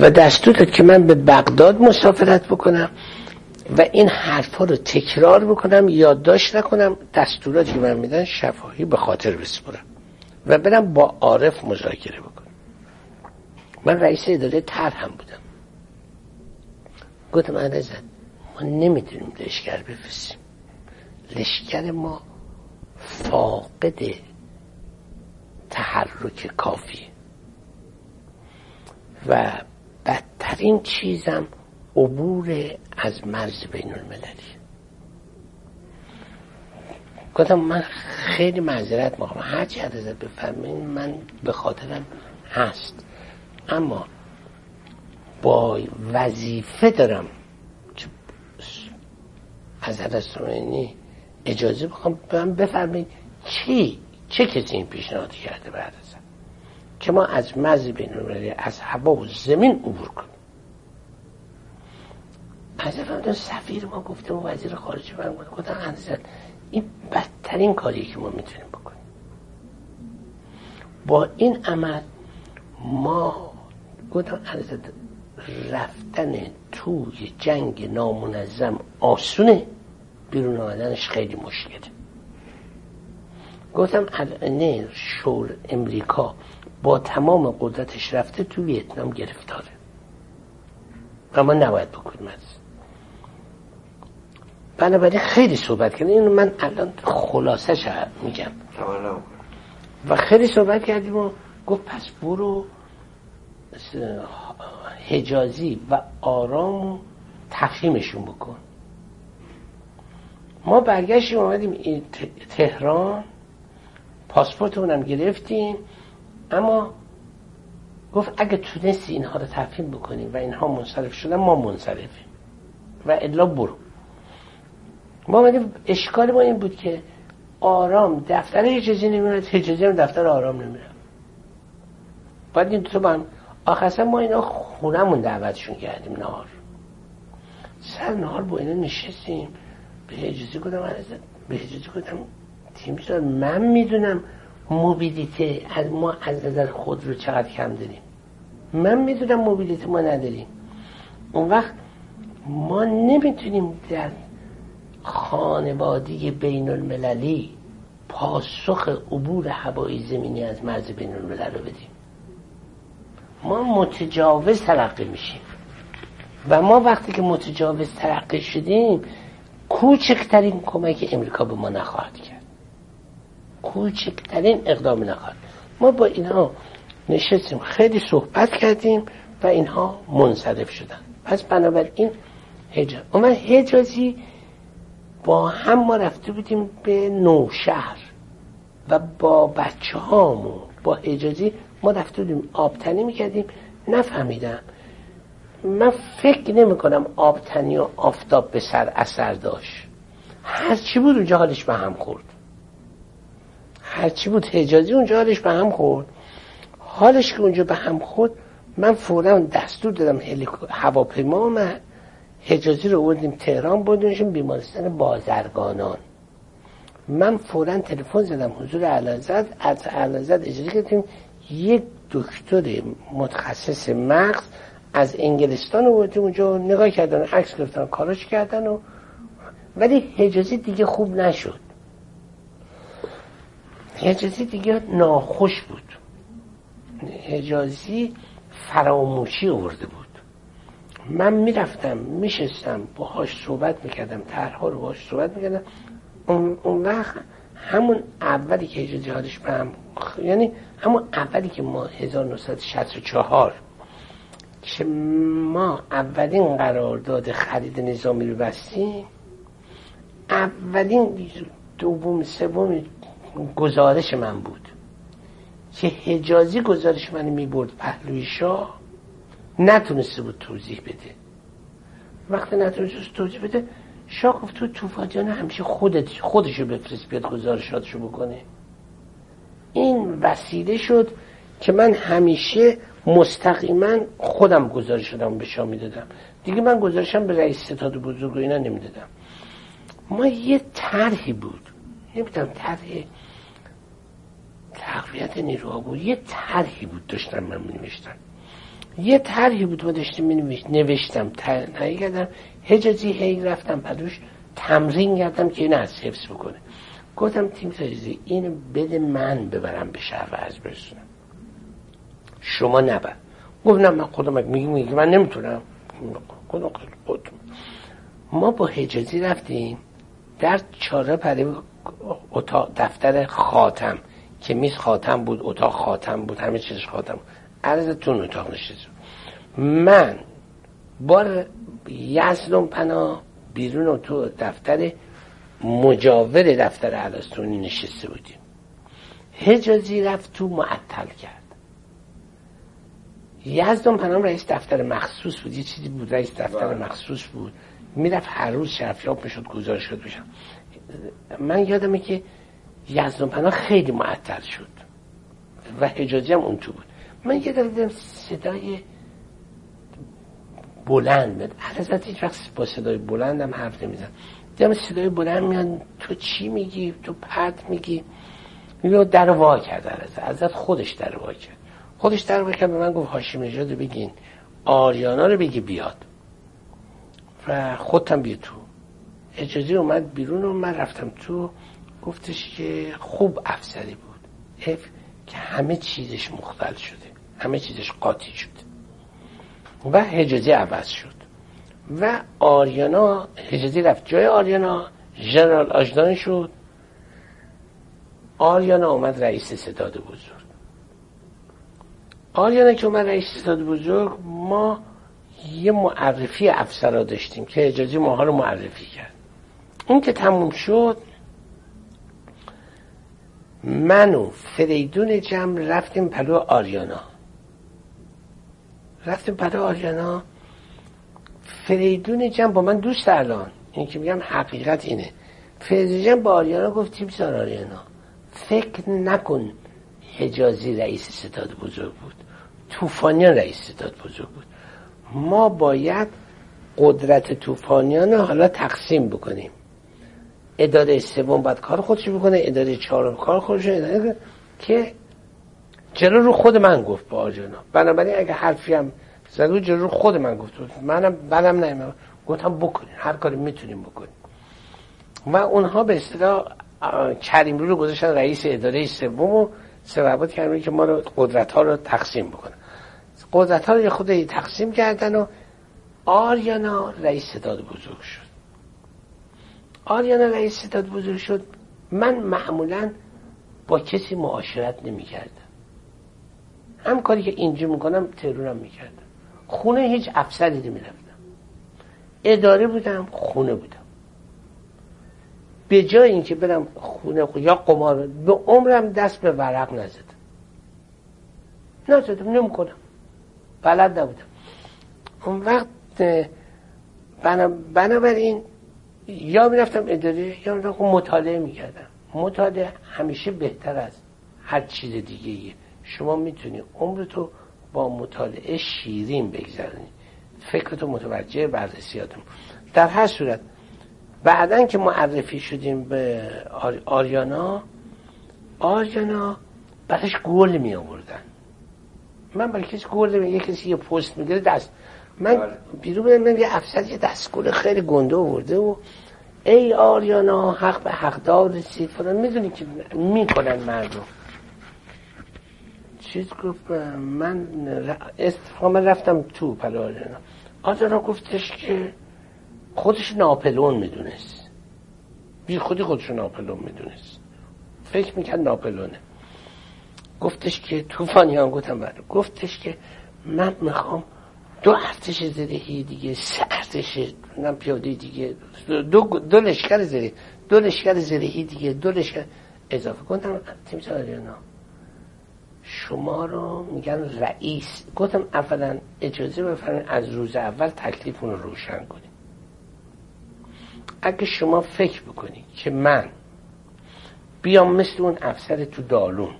و دستور داد که من به بغداد مسافرت بکنم و این حرفا رو تکرار بکنم یادداشت نکنم دستوراتی که من میدن شفاهی به خاطر بسپرم و برم با عارف مذاکره بکنم. من رئیس اداره تر هم بودم. گفتم عزیزت ما نمی‌تونیم لشکر بفرستیم. لشکر ما فاقد تحرک کافی و بدترین چیزم عبور از مرز بین المللی گفتم من خیلی معذرت می‌خوام. هر چی ازت بفرمایید من به خاطرم هست. اما با وظیفه دارم. از حضرت اجازه بخوام من بفرمایید چی چه کسی این پیشنهاد کرده بعد که ما از مرز بین از هوا و زمین عبور کنیم. از فرمودن سفیر ما گفته و وزیر خارجه من گفتم حضرت این بدترین کاری که ما می‌تونیم بکنیم. با این عمل ما گفتم حضرت رفتن توی جنگ نامنظم آسونه بیرون آمدنش خیلی مشکله. گفتم الان شور امریکا با تمام قدرتش رفته تو ویتنام گرفتاره. و ما نباید بکنیم از. بنابراین خیلی صحبت کردیم. اینو من الان خلاصه میگم. و خیلی صحبت کردیم و گفت پس برو حجازی و آرام و تفهیمشون بکن. ما برگشتیم آمدیم تهران. پاسپورت اونم گرفتیم. اما گفت اگه تونستی اینها رو تفهیم بکنیم و اینها منصرف شدن ما منصرفیم. و الا برو. ما آمدیم اشکال ما این بود که آرام دفتر حجازی نمیرد حجازی هم دفتر آرام نمیرد بعد این تو من آخرسا ما اینا خونمون دعوتشون کردیم نهار. سر نهار با اینا نشستیم. به حجازی گفتم به حجازی گفتم تیمی من می‌دونم موبیلیته از ما از نظر خود رو چقدر کم داریم. من می‌دونم موبیلیته ما نداریم. اون وقت ما نمی‌تونیم در خانوادی بین المللی پاسخ عبور هوایی زمینی از مرز بین الملل رو بدیم. ما متجاوز ترقی میشیم. و ما وقتی که متجاوز ترقی شدیم کوچکترین کمک امریکا به ما نخواهد کرد. کوچکترین اقدام نخواهد. ما با اینها نشستیم خیلی صحبت کردیم و اینها منصرف شدن. پس بنابراین حجاز من حجازی با هم ما رفته بودیم به نوشهر و با بچه هامون با حجازی ما رفته بودیم آبتنی می‌کردیم. نفهمیدم. من فکر نمی کنم آبتنی و آفتاب به سر اثر داشت. هرچی بود اونجا حالش به هم خورد. هرچی بود حجازی اونجا حالش به هم خورد. حالش که اونجا به هم خورد من فورا دستور دادم هواپیما آمد. حجازی رو بردیم تهران بردیمشون بیمارستان بازرگانان. من فورا تلفن زدم حضور علازد از علازد اجازه کردیم یک دکتر متخصص مغز از انگلستان بردیم اونجا نگاه کردن عکس گرفتن کاراش کردن و ولی حجازی دیگه خوب نشد. حجازی دیگه ناخوش بود. حجازی فراموشی آورده بود. من می‌رفتم میشستم باهاش صحبت می‌کردم طرحها رو باهاش صحبت می‌کردم. اون, اون وقت همون اولی که حجازی حالش به هم یعنی همون اولی که ما 1964 که ما اولین قرارداد خرید نظامی رو بستیم اولین دوم سوم گزارش من بود. که حجازی گزارش من می‌برد پهلوی شاه نتونسته بود توضیح بده. وقتی نتونسته توضیح بده شاه گفت تو توفاجان همیشه خودت خودشو بفرست بیاد گزارشاتشو بکنه. این وسیله شد که من همیشه مستقیما خودم گزارش شدم به شاه می‌دادم. دیگه من گزارشم به رئیس ستاد بزرگ و اینا نمی‌دادم. ما یه طرحی بود. نمی‌دونم طرح تقویت نیروها بود. یه طرحی بود داشتن من می یه طرحی بود ما داشتیم می نوشتم. تنهایی کردم حجازی هی رفتم پدوش تمرین کردم که این از حفظ بکنه. گفتم تیم سازی اینو بده من ببرم به شهر از برسونم. شما نبر. گفت نه من خودم میگی میگی من نمی‌تونم. خودم خود ما با حجازی رفتیم در چاره پره اتاق دفتر خاتم. که میز خاتم بود اتاق خاتم بود همه چیزش خاتم بود. عرضتون اتاق نشست من با یزدون پناه بیرون تو دفتر مجاور دفتر علستونی نشسته بودیم. حجازی رفت تو معطل کرد. یزدان پنام رئیس دفتر مخصوص بود. یه چیزی بود رئیس دفتر بله. مخصوص بود. می‌رفت هر روز شرفیاب می‌شد گزارش شد بشم من یادمه که یزدان پناه خیلی معطل شد و حجازی هم اون تو بود. من یه دیدم صدای بلند میاد حضرت هیچ وقت با صدای بلند هم حرف نمیزن دیدم صدای بلند میاد. تو چی میگی؟ تو پرت میگی؟ یا در وا کرد حضرت خودش در وا کرد. خودش در وا کرد. به من گفت هاشم نژاد بگین. آریانا رو بگی بیاد. و خودتم بیا تو. اجازه اومد بیرون و من رفتم تو گفتش که خوب افسری بود. اف که همه چیزش مختل شده همه چیزش قاطی شده. و حجازی عوض شد. و آریانا حجازی رفت جای آریانا ژنرال آجدان شد. آریانا اومد رئیس ستاد بزرگ. آریانا که اومد رئیس ستاد بزرگ ما یه معرفی افسرا داشتیم که اجازه ماها رو معرفی کرد. اون که تموم شد من و فریدون جمع رفتیم پلو آریانا. رفتیم پلو آریانا. فریدون جمع با من دوست الان. این که میگم حقیقت اینه. فریدون جمع با آریانا گفت سار آریانا. فکر نکن حجازی رئیس ستاد بزرگ بود. توفانیان رئیس ستاد بزرگ بود. ما باید قدرت توفانیان حالا تقسیم بکنیم. اداره سوم باید کار خودش بکنه اداره چهارم کار خودش اداره که جلو رو خود من گفت با آجانا بنابراین اگه حرفی هم زدو جلو رو خود من گفت. منم بدم نمیم گفتم بکنین. هر کاری می‌تونیم بکنیم. و اونها به اصطلاح کریم رو گذاشتن رئیس اداره سوم و سببات کردن که ما رو قدرت ها رو تقسیم بکنن. قدرت ها رو خود تقسیم کردن و آریانا رئیس ستاد بزرگ شد. آریانا رئیس ستاد بزرگ شد. من معمولا با کسی معاشرت نمی کردم هم کاری که اینجا می‌کنم ترورم می‌کردم. خونه هیچ افسری نمی‌رفتم. اداره بودم خونه بودم. به جای اینکه برم خونه یا قمار به عمرم دست به ورق نزدم. نزدم نمی‌کنم. بلد نبودم. اون وقت بنابراین یا می‌رفتم اداره یا می‌رفتم مطالعه می‌کردم. مطالعه همیشه بهتر از هر چیز دیگه شما می‌تونی عمرتو با مطالعه شیرین بگذرونی. فکرتو متوجه بررسیاتون در هر صورت بعدا که معرفی شدیم به آریانا آریانا بعدش گل می آوردن من برای کسی گل یه کسی یه پست می‌گیره دست. من بله. بیرون بودم یه افسر یه دستگل خیلی گنده آورده و ای آریانا حق به حقدار رسید فلان می‌دونی که می‌کنن مردم. چیز گفت من استفاقا رفتم تو پلا آریانا. آریانا گفتش که خودش ناپلون می‌دونست. بی خودی خودش ناپلون می‌دونست. فکر می‌کرد ناپلونه. گفتش که توفانیان گفتم بله. گفتش که من می‌خوام دو ارتش زدهی دیگه سه ارتش من پیاده دیگه دو, دو لشکر زده دو لشکر زدهی دیگه دو لشکر اضافه گفتم تیم سالیانا شما رو میگن رئیس. گفتم اولا اجازه بفرمایید از روز اول تکلیفون رو روشن کنیم. اگه شما فکر بکنید که من بیام مثل اون افسر تو دالون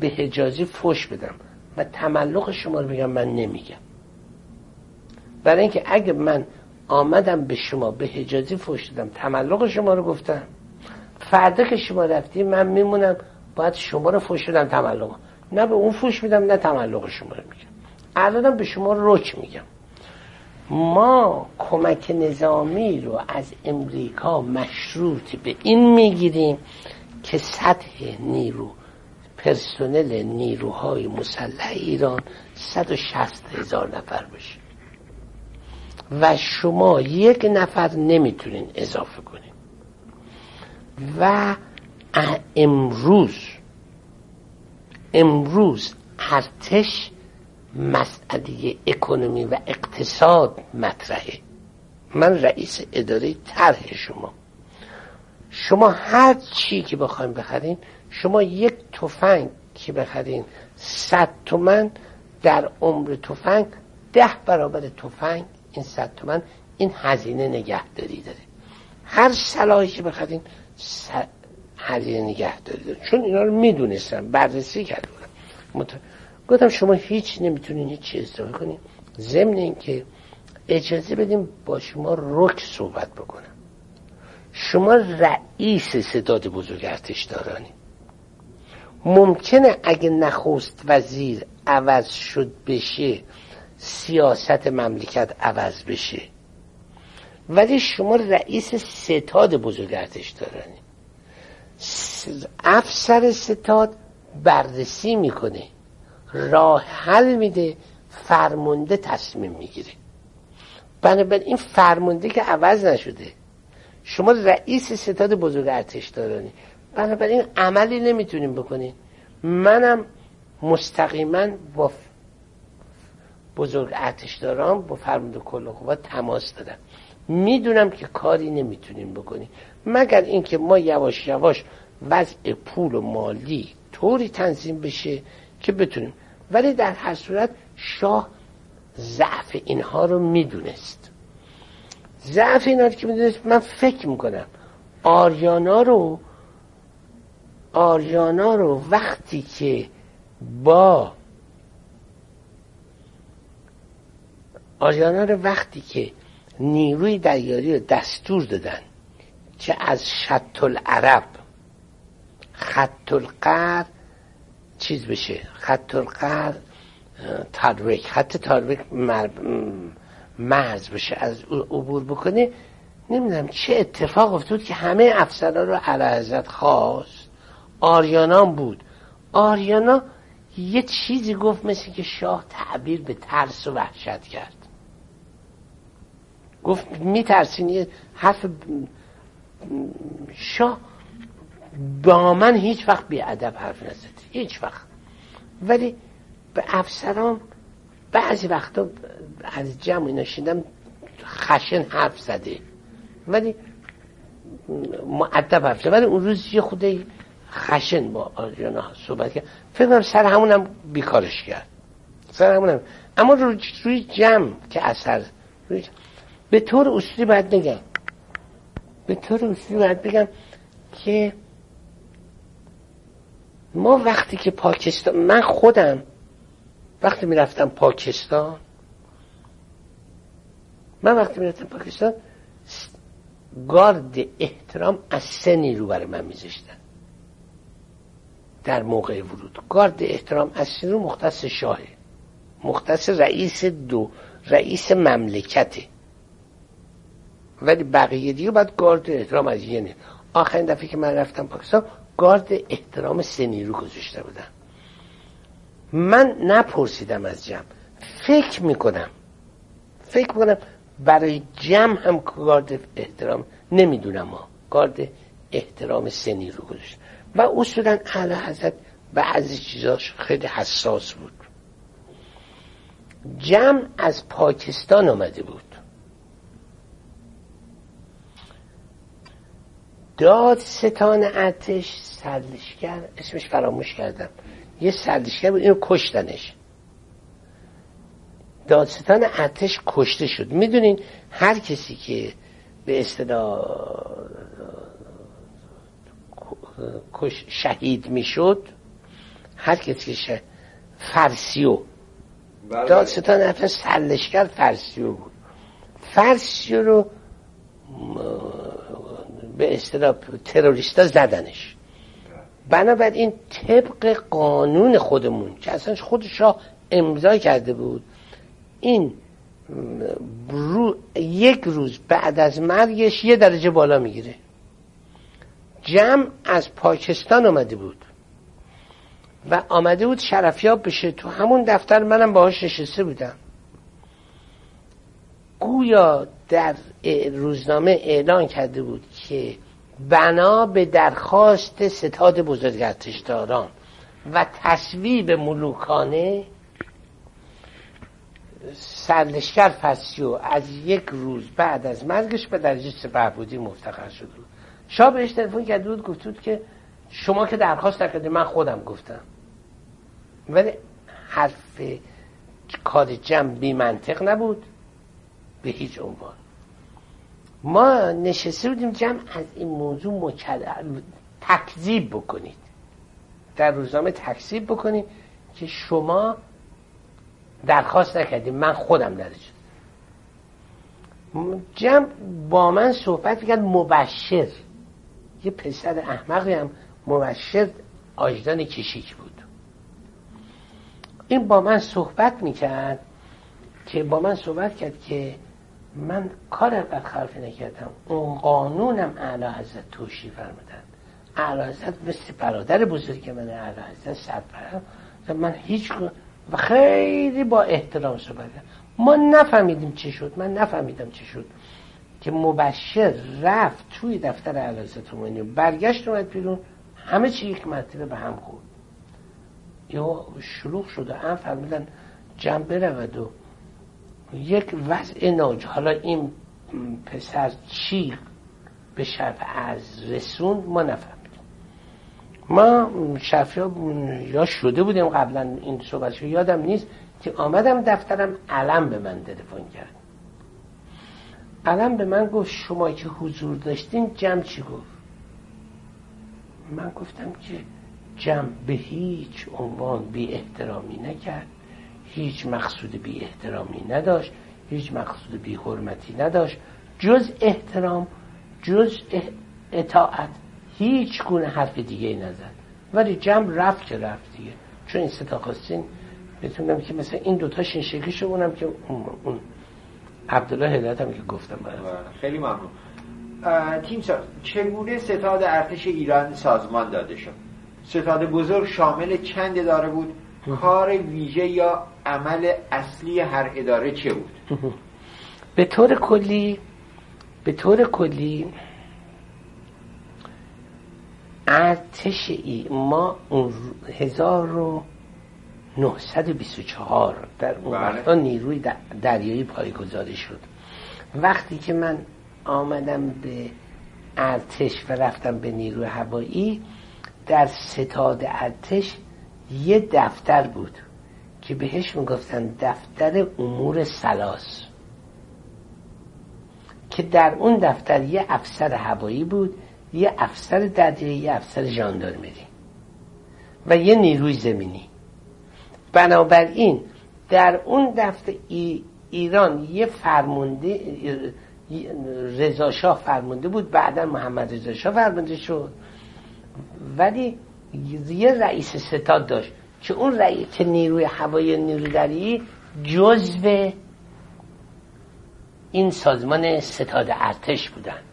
به حجازی فش بدم و تملق شما رو بگم من نمیگم. برای اینکه اگه من آمدم به شما به حجازی فش دادم. تملق شما رو گفتم. فردا که شما رفتیم من میمونم باید شما رو فش بدم تملق. نه به اون فش میدم نه تملق شما رو میگم الانم به شما رک میگم. ما کمک نظامی رو از امریکا مشروط به این می‌گیریم که سطح نیرو پرسنل نیروهای مسلح ایران 160 هزار نفر باشه. و شما یک نفر نمی‌تونین اضافه کنین. و امروز امروز ارتش مسئله اکنومی و اقتصاد مطرحه. من رئیس اداره طرح شما. شما هر چی که بخوایم بخرین شما یک تفنگ که بخرین صد تومن در عمر تفنگ ده برابر تفنگ این صد تومن این هزینه نگهداری داره. هر سلاحی که بخرین هزینه نگهداری داره. چون اینا رو می‌دونستم. بررسی کرده بودم گفتم شما هیچ نمی‌تونین هیچ اضافه کنین. ضمن اینکه اجازه بدیم با شما رک صحبت بکنم. شما رئیس ستاد بزرگ ارتش دارانی. ممکنه اگه نخست وزیر عوض شد بشه سیاست مملکت عوض بشه. ولی شما رئیس ستاد بزرگ ارتش دارانی افسر ستاد بررسی می‌کنه. راه حل میده فرمونده تصمیم می‌گیره. بنابراین این فرمونده که عوض نشده شما رئیس ستاد بزرگ ارتش دارانی بنابراین عملی نمی‌تونیم بکنیم. منم مستقیما با بزرگ ارتشداران با فرمانده کل قوات تماس دادم می‌دونم که کاری نمی‌تونیم بکنیم. مگر اینکه ما یواش یواش وضع پول و مالی طوری تنظیم بشه که بتونیم. ولی در هر صورت شاه ضعف اینها رو می‌دونست. ضعف اینها رو که می‌دونست من فکر می‌کنم آریانا رو آریانا رو وقتی که با آریانا رو وقتی که نیروی دریاری رو دستور دادن که از شط العرب خط القر چیز بشه خط القر تارویک خط تارویک مرز بشه از عبور بکنه نمی‌دونم چه اتفاق افتاد که همه افسران رو علا خواست. آریانا بود. آریانا یه چیزی گفت مثل که شاه تعبیر به ترس و وحشت کرد. گفت میترسین یه حرف شاه با من هیچ وقت بی ادب حرف نزد. هیچ وقت. ولی به افسران بعضی وقتا از جمع اینا شیدم خشن حرف زده. ولی معدب حرف زده. ولی اون روز یه خوده خشن با آریانا صحبت کرد. فکر کنم سر همونم بیکارش کرد. سر همونم اما روی, جمع که اثر روی به طور اصولی باید بگم. به طور اصولی باید بگم که ما وقتی که پاکستان من خودم وقتی می‌رفتم پاکستان من وقتی می‌رفتم پاکستان گارد احترام از سه نیرو برای من میذاشتن. در موقع ورود. گارد احترام از سه نیرو مختص شاهه. مختص رئیس دو رئیس مملکته. ولی بقیه دیگه باید گارد احترام از یه آخرین دفعه که من رفتم پاکستان گارد احترام سنی رو گذاشته بودم. من نپرسیدم از جمع. فکر می‌کنم. فکر می‌کنم برای جمع هم گارد احترام نمی‌دونم ما گارد احترام سنی رو گذاشت. و اصولا اعلی حضرت بعضی چیزاش خیلی حساس بود. جمع از پاکستان آمده بود. داد ستان ارتش سردشگر اسمش فراموش کردم. یه سردشگر بود اینو کشتنش. دادستان ارتش کشته شد. می‌دونین هر کسی که به اصطلاح شهید می‌شد هر کسی که شه... فرسیو بله. دادستان ارتش سرلشگر فرسیو بود. فرسیو رو به اصطلاح تروریستا زدنش. بنابراین طبق قانون خودمون که اصلا خود شاه امضا کرده بود این رو یک روز بعد از مرگش یه درجه بالا می‌گیره. جمع از پاکستان آمده بود. و آمده بود شرفیاب بشه. تو همون دفتر منم باهاش نشسته بودم. گویا در روزنامه اعلان کرده بود که بنا به درخواست ستاد بزرگرتشداران و تصویب ملوکانه سرلشکر فسیو از یک روز بعد از مرگش به درجه بودی مفتخر شد بود. شاه بهش تلفن کرده بود گفت که شما که درخواست نکردی من خودم گفتم. ولی حرف کار جمع بی منطق نبود به هیچ عنوان. ما نشسته بودیم جمع از این موضوع مکدر تکذیب بکنید. در روزنامه تکذیب بکنید که شما درخواست نکردیم من خودم درش. جمع با من صحبت کرد مبشر. یه پسر احمقی هم مبشر آجدان کشیک بود. این با من صحبت می‌کرد که با من صحبت کرد که من کار برخلافی نکردم اون قانونم اعلی حضرت توشی فرمودن. اعلی حضرت مثل برادر بزرگ من اعلی حضرت سرپرم من هیچ و خیلی با احترام صحبت ما نفهمیدیم چی شد. من نفهمیدم چی شد که مبشر رفت توی دفتر علازت و برگشت اومد بیرون. همه چی یک مرتبه به هم خورد. یا شلوغ شد و هم فرمودن جمع برود و یک وضع ناج حالا این پسر چی به شرف از رسون ما نفهمید ما شفیا یا شده بودیم قبلا این صحبت یادم نیست که آمدم دفترم علم به من تلفن کرد. علم به من گفت شما که حضور داشتین جمع چی گفت؟ من گفتم که جمع به هیچ عنوان بی احترامی نکرد. هیچ مقصود بی احترامی نداشت هیچ مقصود بی حرمتی نداشت. جز احترام جز اطاعت هیچ گونه حرف دیگه نزد. ولی جمع رفت که رفت دیگه. چون این ستا خواستین بتونم که مثلا این دوتا شنشکی شونم که اون عبدالله هدایت هم که گفتم خیلی ممنون. تیم سا چگونه ستاد ارتش ایران سازمان داده شد؟ ستاد بزرگ شامل چند اداره بود؟ کار ویژه یا عمل اصلی هر اداره چه بود به طور کلی به طور کلی ارتش ای ما 1924 در اون بله. وقتا نیروی دریایی پایگذاری شد وقتی که من آمدم به ارتش و رفتم به نیروی هوایی در ستاد ارتش یه دفتر بود که بهش می‌گفتن دفتر امور سلاس که در اون دفتر یه افسر هوایی بود یه افسر دریایی یه افسر ژاندارمری و یه نیروی زمینی. بنابراین در اون دفتر ایران یه فرمانده رضا فرمانده بود بعدا محمد رضا شاه فرمانده شد. ولی یه رئیس ستاد داشت که اون رئیس که نیروی هوایی نیروی دریایی جزو این سازمان ستاد ارتش بودند.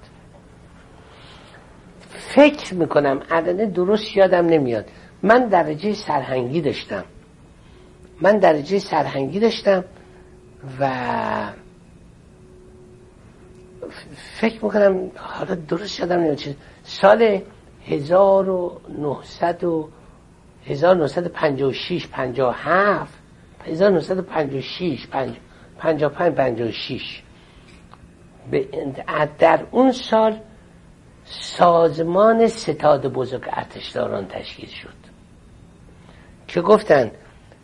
فکر می‌کنم الان درست یادم نمیاد. من درجه سرهنگی داشتم. من درجه سرهنگی داشتم و فکر می‌کنم حالا درست یادم نمیاد سال 1900 و 1956 57 1956 55 56 در اون سال سازمان ستاد بزرگ ارتشداران تشکیل شد. که گفتن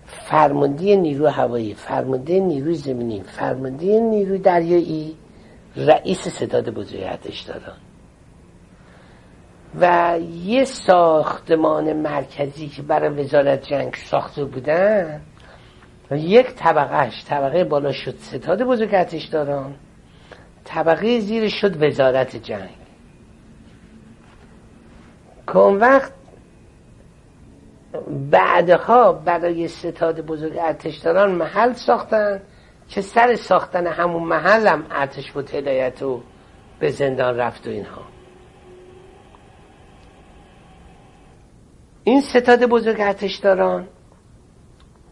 فرمانده نیرو هوایی فرمانده نیروی زمینی فرمانده نیروی دریایی رئیس ستاد بزرگ ارتشداران. و یه ساختمان مرکزی که برای وزارت جنگ ساخته بودن یک طبقهش طبقه بالا شد ستاد بزرگ ارتشداران طبقه زیر شد وزارت جنگ. که اون وقت بعدها برای ستاد بزرگ ارتشداران محل ساختن که سر ساختن همون محل هم ارتش بود هدایت و به زندان رفت و اینها. این ستاد بزرگ ارتشداران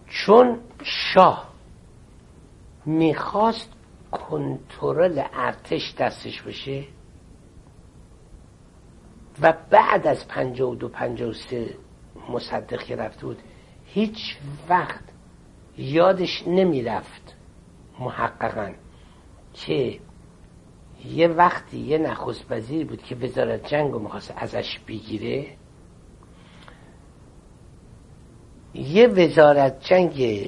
چون شاه می‌خواست کنترل ارتش دستش بشه و بعد از پنجاه و دو پنجاه و سه مصدق رفته بود هیچ وقت یادش نمی‌رفت محققا که یه وقتی یه نخست وزیر بود که وزارت جنگ رو می‌خواست ازش بگیره یه وزارت جنگ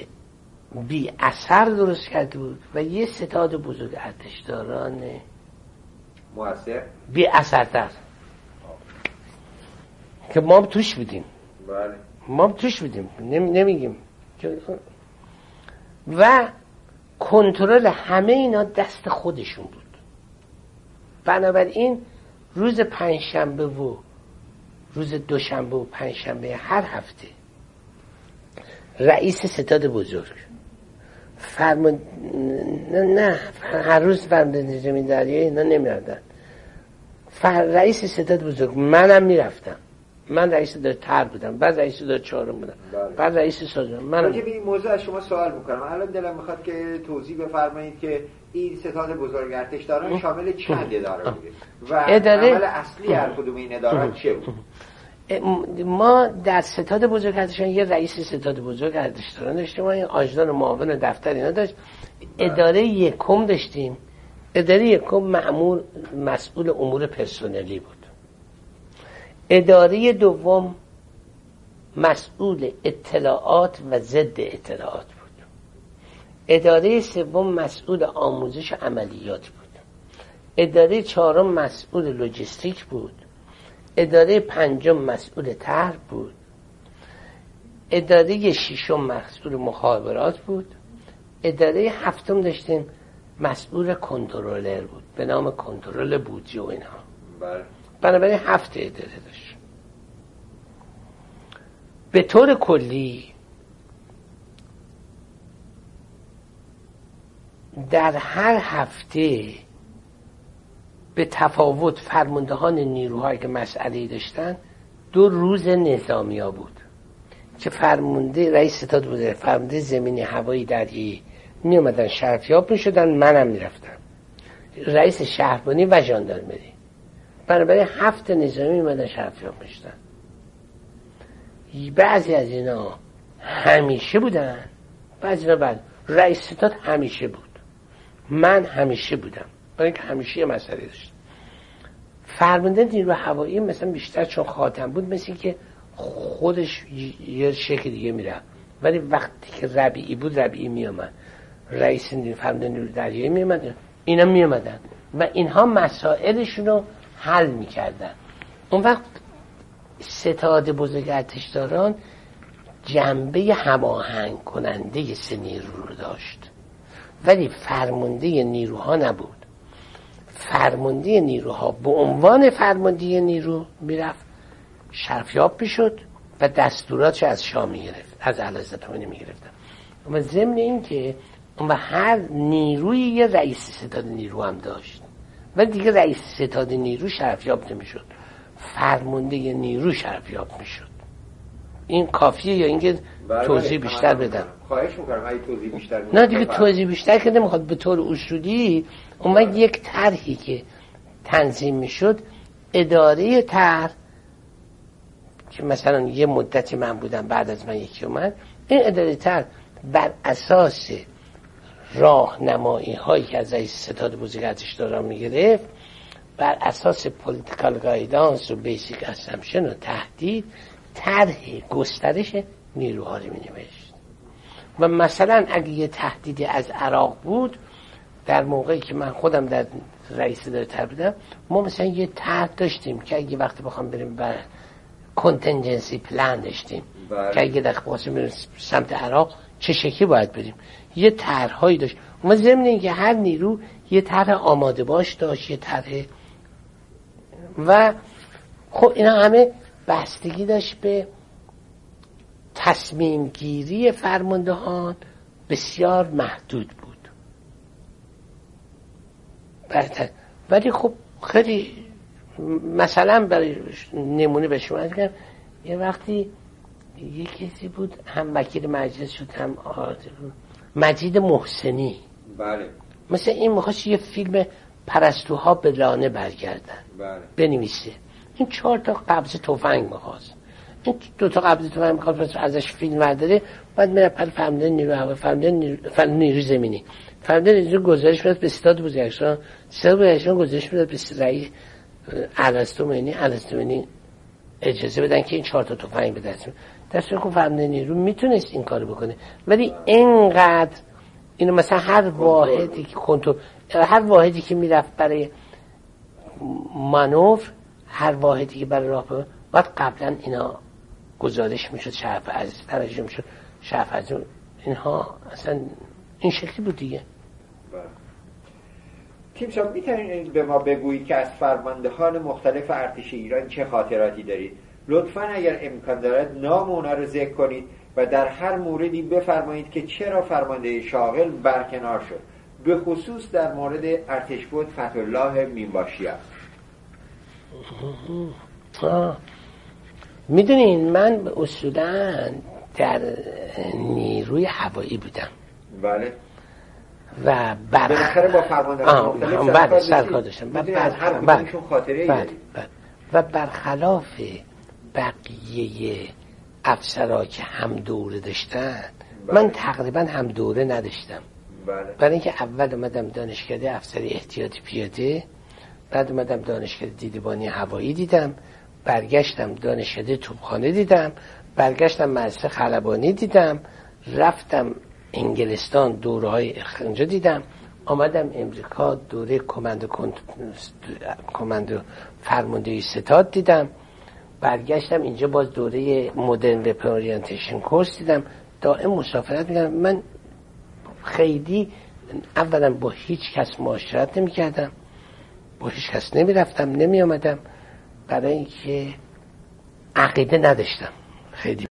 بی اثر درست کرده بود و یه ستاد بزرگ ارتشداران موثر؟ بی اثر در که ما هم توش بودیم. بله. ما هم توش بودیم. نمیگیم. و کنترل همه اینا دست خودشون بود. بنابراین روز پنجشنبه و روز دوشنبه و پنجشنبه هر هفته رئیس ستاد بزرگ. فرمان نه, نه هر روز فرمان زمینداری اینا نمیردن فر... رئیس ستاد بزرگ منم می‌رفتم. من رئیس دار تر بودم بعد رئیس دار چهارم بودم. بله. بعد رئیس سازمان من راجع به این موضوع از شما سوال می‌کنم. الان دلم می‌خواد که توضیح بفرمایید که این ستاد بزرگ ارتشداران شامل چند اداره بوده؟ و اداره- عمل اصلی هر کدوم این ادارات چه بود؟ ما در ستاد بزرگ ارتشان یه رئیس ستاد بزرگ ارتشداران داشتیم. ما این آجدان معاون دفتر اینا داشت. اداره یکم داشتیم. اداره یکم معمول مسئول امور پرسنلی بود. اداره دوم مسئول اطلاعات و ضد اطلاعات بود. اداره سوم مسئول آموزش و عملیات بود. اداره چهارم مسئول لوجستیک بود. اداره پنجم مسئول طرح بود. اداره ششم مسئول مخابرات بود. اداره هفتم داشتیم مسئول کنترلر بود. به نام کنترل بودجه و اینها. بله. بنابراین هفت اداره داشت. به طور کلی در هر هفته به تفاوت فرماندهان نیروهایی که مسئله داشتن دو روز نظامی ها بود که فرمانده رئیس ستاد بوده فرمانده زمینی هوایی دریایی می اومدن شرفیاب می شدن منم می رفتم رئیس شهربانی و ژاندارمری. بنابراین هفت نظامی می اومدن شرفیاب می شدن بعضی از اینا همیشه بودن بعضی اینا بعد. رئیس ستاد همیشه بود. من همیشه بودم. برای اینکه همیشه یه مسئله داشت. فرمانده نیرو هوایی مثلا بیشتر چون خاتم بود مثل که خودش یه شکل دیگه میره. ولی وقتی که ربیعی بود ربیعی میامد رئیس نیرو فرمانده نیرو دریایی میامد اینا میامدن و اینها مسائلشون رو حل می‌کردن. اون وقت ستاد بزرگ ارتشداران جنبه هماهنگ کننده سه نیرو رو داشت. ولی فرمانده نیروها نبود. فرمانده نیروها. به عنوان فرمانده نیرو می‌رفت شرفیاب می‌شد و دستوراتش از شاه می‌گرفت از علازت خمینی می‌گرفتن. و ضمن این که و هر نیروی یه رئیس ستاد نیرو هم داشت. ولی دیگه رئیس ستاد نیرو شرفیاب نمی‌شد. فرمانده نیرو شرفیاب می‌شد. این کافیه یا اینکه توضیح بیشتر. بدم خواهش می‌کنم اگه توضیح بیشتر نه دیگه. توضیح بیشتر که نمی‌خواد به طور اصولی اون یک طرحی که تنظیم می‌شد اداره طرح که مثلا یه مدتی من بودم بعد از من یکی اومد این اداره طرح بر اساس راهنمایی هایی که از ستاد بزرگ ارتشداران می‌گرفت بر اساس political guidance و basic assumption و تهدید طرح گسترش نیروها رو مینوشت. و مثلا اگه یه تهدیدی از عراق بود در موقعی که من خودم در رئیس اداره بودم ما مثلا یه طرح داشتیم که اگه وقتی بخوام بریم بر کنتنجنسی پلان داشتیم بله. که اگه در خواستیم سمت عراق چه شکلی باید بریم؟ یه طرحهایی داشت. ما ضمن اینکه هر نیرو یه طرح آماده باش داشت یه طرح و خب اینا همه بستگی داشت به تصمیم گیری فرماندهان بسیار محدود بود. ولی خب خیلی مثلا برای نمونه به شما یه وقتی یه کسی بود هم وکیل مجلس شد هم مجید محسنی. بله. مثل این می‌خواست یه فیلم پرستوها به لانه برگردن. بله. بنویسه. این چهار تا قبض تفنگ می‌خواست. این دو تا قبض تفنگ می‌خواست ازش فیلم برداره بعد میره پر فهمیده نیرو هوا فهمیده نیرو, زمینی. فهمیده نیرو گزارش می‌داد به ستاد بزرگشان ستاد بزرگشان گزارش می‌داد به رئیس ارسطو مینی اجازه بدن که این چهار تا تفنگ به دست دست خب فهمیده نیرو می‌تونست این کارو بکنه. ولی اینقدر اینو مثلا هر واحدی که کنترل هر واحدی که می‌رفت برای مانور هر واحدی که برای راه باید قبلا اینا گزارش می‌شد شرف عزیز ترجمه می‌شد. شرف عزیز اینها اصلا این شکلی بود دیگه. بله. تیم صاحب می‌تونید به ما بگویید که از فرماندهان مختلف ارتش ایران چه خاطراتی دارید؟ لطفا اگر امکان دارد نام اونا رو ذکر کنید و در هر موردی بفرمایید که چرا فرمانده شاغل برکنار شد. به خصوص در مورد ارتش بود فتح مینباشی می‌دونین من اصولا در نیروی هوایی بودم. بله. و بالاخره با فرمانده مختلف بله سرکار داشتم. و بله و برخلاف بقیه افسرا که هم دوره داشتن بله. من تقریبا هم دوره نداشتم. بله. برای اینکه اول اومدم دانشکده افسری احتیاطی پیاده بعد اومدم دانشکده دیدبانی هوایی دیدم برگشتم دانشکده توپخانه دیدم برگشتم مدرسه خلبانی دیدم رفتم انگلستان دوره های اونجا دیدم آمدم امریکا دوره کماندو کماندو فرماندهی ستاد دیدم برگشتم اینجا باز دوره مدرن وب اورینتیشن کورس دیدم دائم مسافرت می‌کردم. من خیلی اولا با هیچ کس معاشرت نمی کردم با هیچ کس نمی اومدم برای اینکه عقیده نداشتم. خیلی